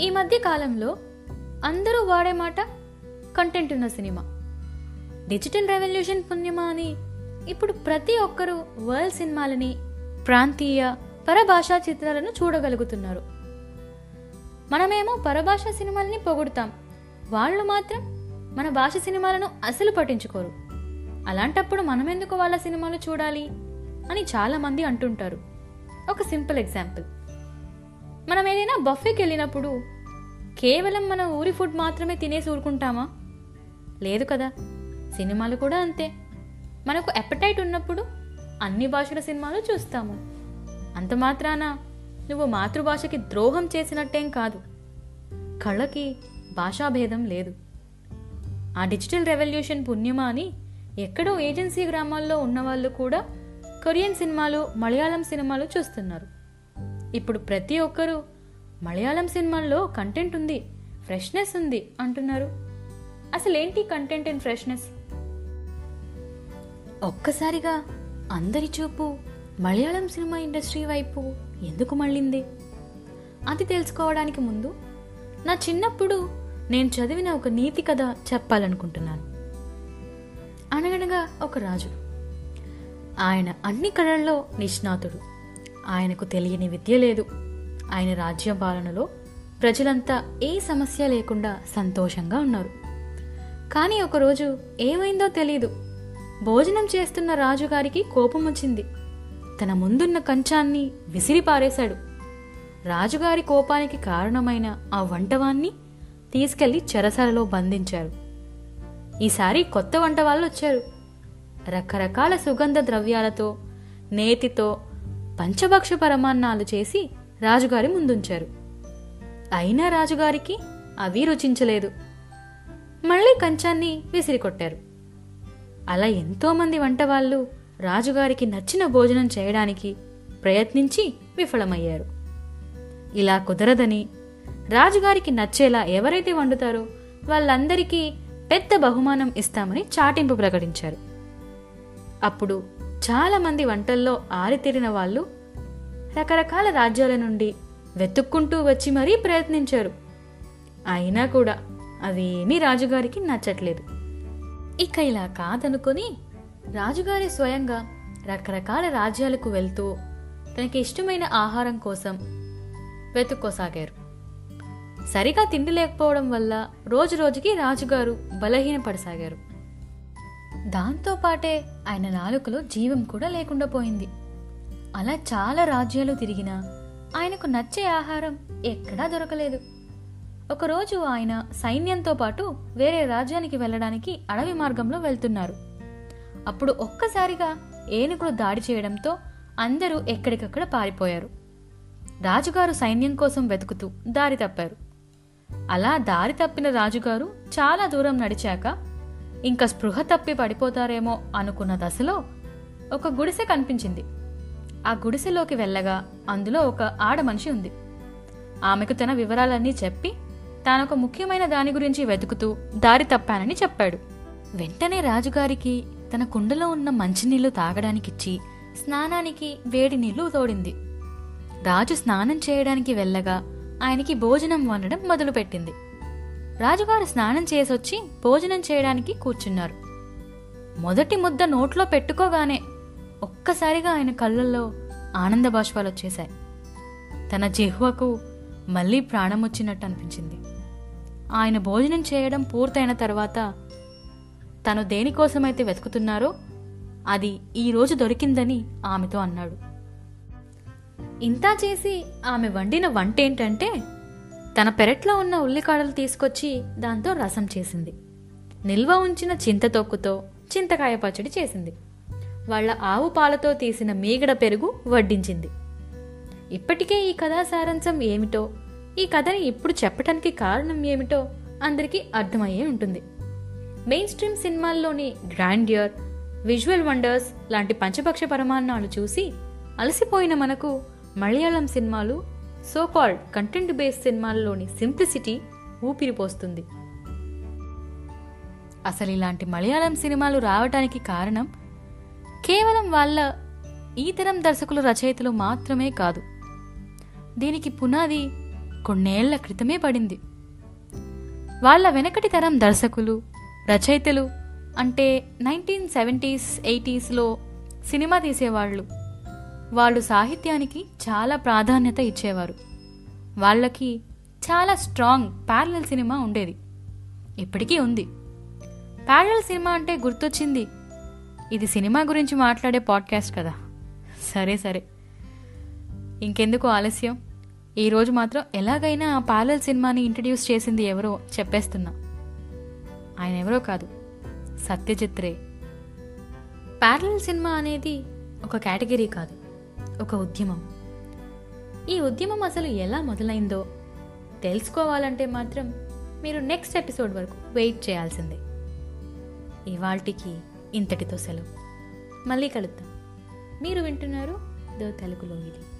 ఈ మధ్య కాలంలో అందరూ వాడే మాట కంటెంట్ ఉన్న సినిమా. డిజిటల్ రెవల్యూషన్ పుణ్యమా అని ఇప్పుడు ప్రతి ఒక్కరూ వరల్డ్ సినిమాలని ప్రాంతీయ పరభాషా చిత్రాలను చూడగలుగుతున్నారు. మనమేమో పరభాష సినిమాలని పొగుడుతాం. వాళ్ళు మాత్రం మన భాష సినిమాలను అసలు పట్టించుకోరు. అలాంటప్పుడు మనమెందుకు వాళ్ళ సినిమాలు చూడాలి అని చాలామంది అంటుంటారు. ఒక సింపుల్ ఎగ్జాంపుల్. మనం ఏదైనా బఫేకి వెళ్ళినప్పుడు కేవలం మన ఊరి ఫుడ్ మాత్రమే తినేసి ఊరుకుంటామా? లేదు కదా. సినిమాలు కూడా అంతే. మనకు ఎపటైట్ ఉన్నప్పుడు అన్ని భాషల సినిమాలు చూస్తాము. అంత మాత్రాన నువ్వు మాతృభాషకి ద్రోహం చేసినట్టేం కాదు. కళ్ళకి భాషాభేదం లేదు. ఆ డిజిటల్ రెవల్యూషన్ పుణ్యమా అని ఎక్కడో ఏజెన్సీ గ్రామాల్లో ఉన్నవాళ్ళు కూడా కొరియన్ సినిమాలు మలయాళం సినిమాలు చూస్తున్నారు. ఇప్పుడు ప్రతి ఒక్కరూ మలయాళం సినిమాల్లో కంటెంట్ ఉంది. ఫ్రెష్నెస్ ఉంది అంటున్నారు. అసలేంటి కంటెంట్ అండ్ ఫ్రెష్నెస్ ఒక్కసారిగా అందరి చూపు మలయాళం సినిమా ఇండస్ట్రీ వైపు ఎందుకు మళ్ళింది? అది తెలుసుకోవడానికి ముందు నా చిన్నప్పుడు నేను చదివిన ఒక నీతి కథ చెప్పాలనుకుంటున్నాను. అనగనగా ఒక రాజు. ఆయన అన్ని కళల్లో నిష్ణాతుడు. ఆయనకు తెలియని విద్య లేదు. ఆయన రాజ్య పాలనలో ప్రజలంతా ఏ సమస్య లేకుండా సంతోషంగా ఉన్నారు. కానీ ఒకరోజు ఏమైందో తెలియదు భోజనం చేస్తున్న రాజుగారికి కోపం వచ్చింది. తన ముందున్న కంచాన్ని విసిరిపారేశాడు. రాజుగారి కోపానికి కారణమైన ఆ వంటవాన్ని తీసుకెళ్ళి చెరసాలలో బంధించారు. ఈసారి కొత్త వంట వాళ్ళు వచ్చారు. రకరకాల సుగంధ ద్రవ్యాలతో నేతితో పంచభక్ష పరమాన్నాలు చేసి రాజుగారి ముందుంచారు. అయినా రాజుగారికి అవి రుచించలేదు. మళ్ళీ కంచాన్ని విసిరికొట్టారు. అలా ఎంతోమంది వంటవాళ్ళు రాజుగారికి నచ్చిన భోజనం చేయడానికి ప్రయత్నించి విఫలమయ్యారు. ఇలా కుదరదని రాజుగారికి నచ్చేలా ఎవరైతే వండుతారో వాళ్ళందరికీ పెద్ద బహుమానం ఇస్తామని చాటింపు ప్రకటించారు. అప్పుడు చాలామంది వంటల్లో ఆరితేరిన వాళ్ళు రకరకాల రాజ్యాల నుండి వెతుక్కుంటూ వచ్చి మరీ ప్రయత్నించారు. అయినా కూడా అవేమీ రాజుగారికి నచ్చట్లేదు. ఇక ఇలా కాదనుకొని రాజుగారి స్వయంగా రకరకాల రాజ్యాలకు వెళ్తూ తనకి ఇష్టమైన ఆహారం కోసం వెతుక్కోసాగారు. సరిగా తిండి లేకపోవడం వల్ల రోజు రోజుకి రాజుగారు బలహీనపడసాగారు. దాంతో పాటే ఆయన నాలుకలో జీవం కూడా లేకుండా పోయింది. అలా చాలా రాజ్యాలు తిరిగినా ఆయనకు నచ్చే ఆహారం ఎక్కడా దొరకలేదు. ఒకరోజు ఆయన సైన్యంతో పాటు వేరే రాజ్యానికి వెళ్ళడానికి అడవి మార్గంలో వెళ్తున్నారు. అప్పుడు ఒక్కసారిగా ఏనుగులు దాడి చేయడంతో అందరూ ఎక్కడికక్కడ పారిపోయారు. రాజుగారు సైన్యం కోసం వెతుకుతూ దారి తప్పారు. అలా దారి తప్పిన రాజుగారు చాలా దూరం నడిచాక ఇంకా స్పృహ తప్పి పడిపోతారేమో అనుకున్న దశలో ఒక గుడిసె కనిపించింది. ఆ గుడిసెలోకి వెళ్ళగా అందులో ఒక ఆడ మనిషి ఉంది. ఆమెకు తన వివరాలన్నీ చెప్పి తానొక ముఖ్యమైన దాని గురించి వెతుకుతూ దారి తప్పానని చెప్పాడు. వెంటనే రాజుగారికి తన కుండలో ఉన్న మంచినీళ్ళు తాగడానికిచ్చి స్నానానికి వేడి నీళ్ళు తోడింది. రాజు స్నానం చేయడానికి వెళ్ళగా ఆయనకి భోజనం వండడం మొదలుపెట్టింది. రాజుగారు స్నానం చేసొచ్చి భోజనం చేయడానికి కూర్చున్నారు. మొదటి ముద్ద నోట్లో పెట్టుకోగానే ఒక్కసారిగా ఆయన కళ్ళల్లో ఆనంద బాష్పాలు వచ్చేశాయి. తన జిహ్వకు మళ్ళీ ప్రాణం వచ్చినట్టు అనిపించింది. ఆయన భోజనం చేయడం పూర్తయిన తర్వాత తను దేనికోసమైతే వెతుకుతున్నారో అది ఈ రోజు దొరికిందని ఆమెతో అన్నాడు. ఇంతా చేసి ఆమె వండిన వంట ఏంటంటే తన పెరట్లో ఉన్న ఉల్లికాడలు తీసుకొచ్చి దాంతో రసం చేసింది. నిల్వ ఉంచిన చింతతొక్కుతో చింతకాయ పచ్చడి చేసింది. వాళ్ళ ఆవు పాలతో తీసిన మీగడ పెరుగు వడ్డించింది. ఇప్పటికే ఈ కథా సారాంశం ఏమిటో ఈ కథని ఇప్పుడు చెప్పటానికి కారణం ఏమిటో అందరికీ అర్థమయ్యే ఉంటుంది. మెయిన్ స్ట్రీమ్ సినిమాల్లోని గ్రాండియర్ విజువల్ వండర్స్ లాంటి పంచపక్ష పరమాన్నాలు చూసి అలసిపోయిన మనకు మలయాళం సినిమాలు సోకాల్డ్ కంటెంట్ బేస్డ్ సినిమాల్లోని సింప్లిసిటీ ఊపిరిపోస్తుంది. అసలు ఇలాంటి మలయాళం సినిమాలు రావటానికి కారణం కేవలం వాళ్ళ ఈ తరం దర్శకులు రచయితలు మాత్రమే కాదు దీనికి పునాది కొన్నేళ్ళ క్రితమే పడింది. వాళ్ళ వెనకటి తరం దర్శకులు రచయితలు అంటే నైన్టీన్ సెవెంటీస్ ఎయిటీస్లో సినిమా తీసేవాళ్ళు. వాళ్ళు సాహిత్యానికి చాలా ప్రాధాన్యత ఇచ్చేవారు. వాళ్ళకి చాలా స్ట్రాంగ్ ప్యారలల్ సినిమా ఉండేది. ఇప్పటికీ ఉంది. ప్యారలల్ సినిమా అంటే గుర్తొచ్చింది ఇది సినిమా గురించి మాట్లాడే పాడ్కాస్ట్ కదా. సరే సరే. ఇంకెందుకు ఆలస్యం? ఈరోజు మాత్రం ఎలాగైనా ఆ పాలల్ సినిమాని ఇంట్రడ్యూస్ చేసింది ఎవరో చెప్పేస్తున్నా. ఆయన ఎవరో కాదు సత్యజిత్ రే. ప్యారలల్ సినిమా అనేది ఒక కేటగిరీ కాదు ఒక ఉద్యమం. ఈ ఉద్యమం అసలు ఎలా మొదలైందో తెలుసుకోవాలంటే మాత్రం మీరు నెక్స్ట్ ఎపిసోడ్ వరకు వెయిట్ చేయాల్సిందే. ఇవాల్టికి ఇంతటితో సెలవు. మళ్ళీ కలుద్దాం. మీరు వింటున్నారు ద తెలుగులో ఇది.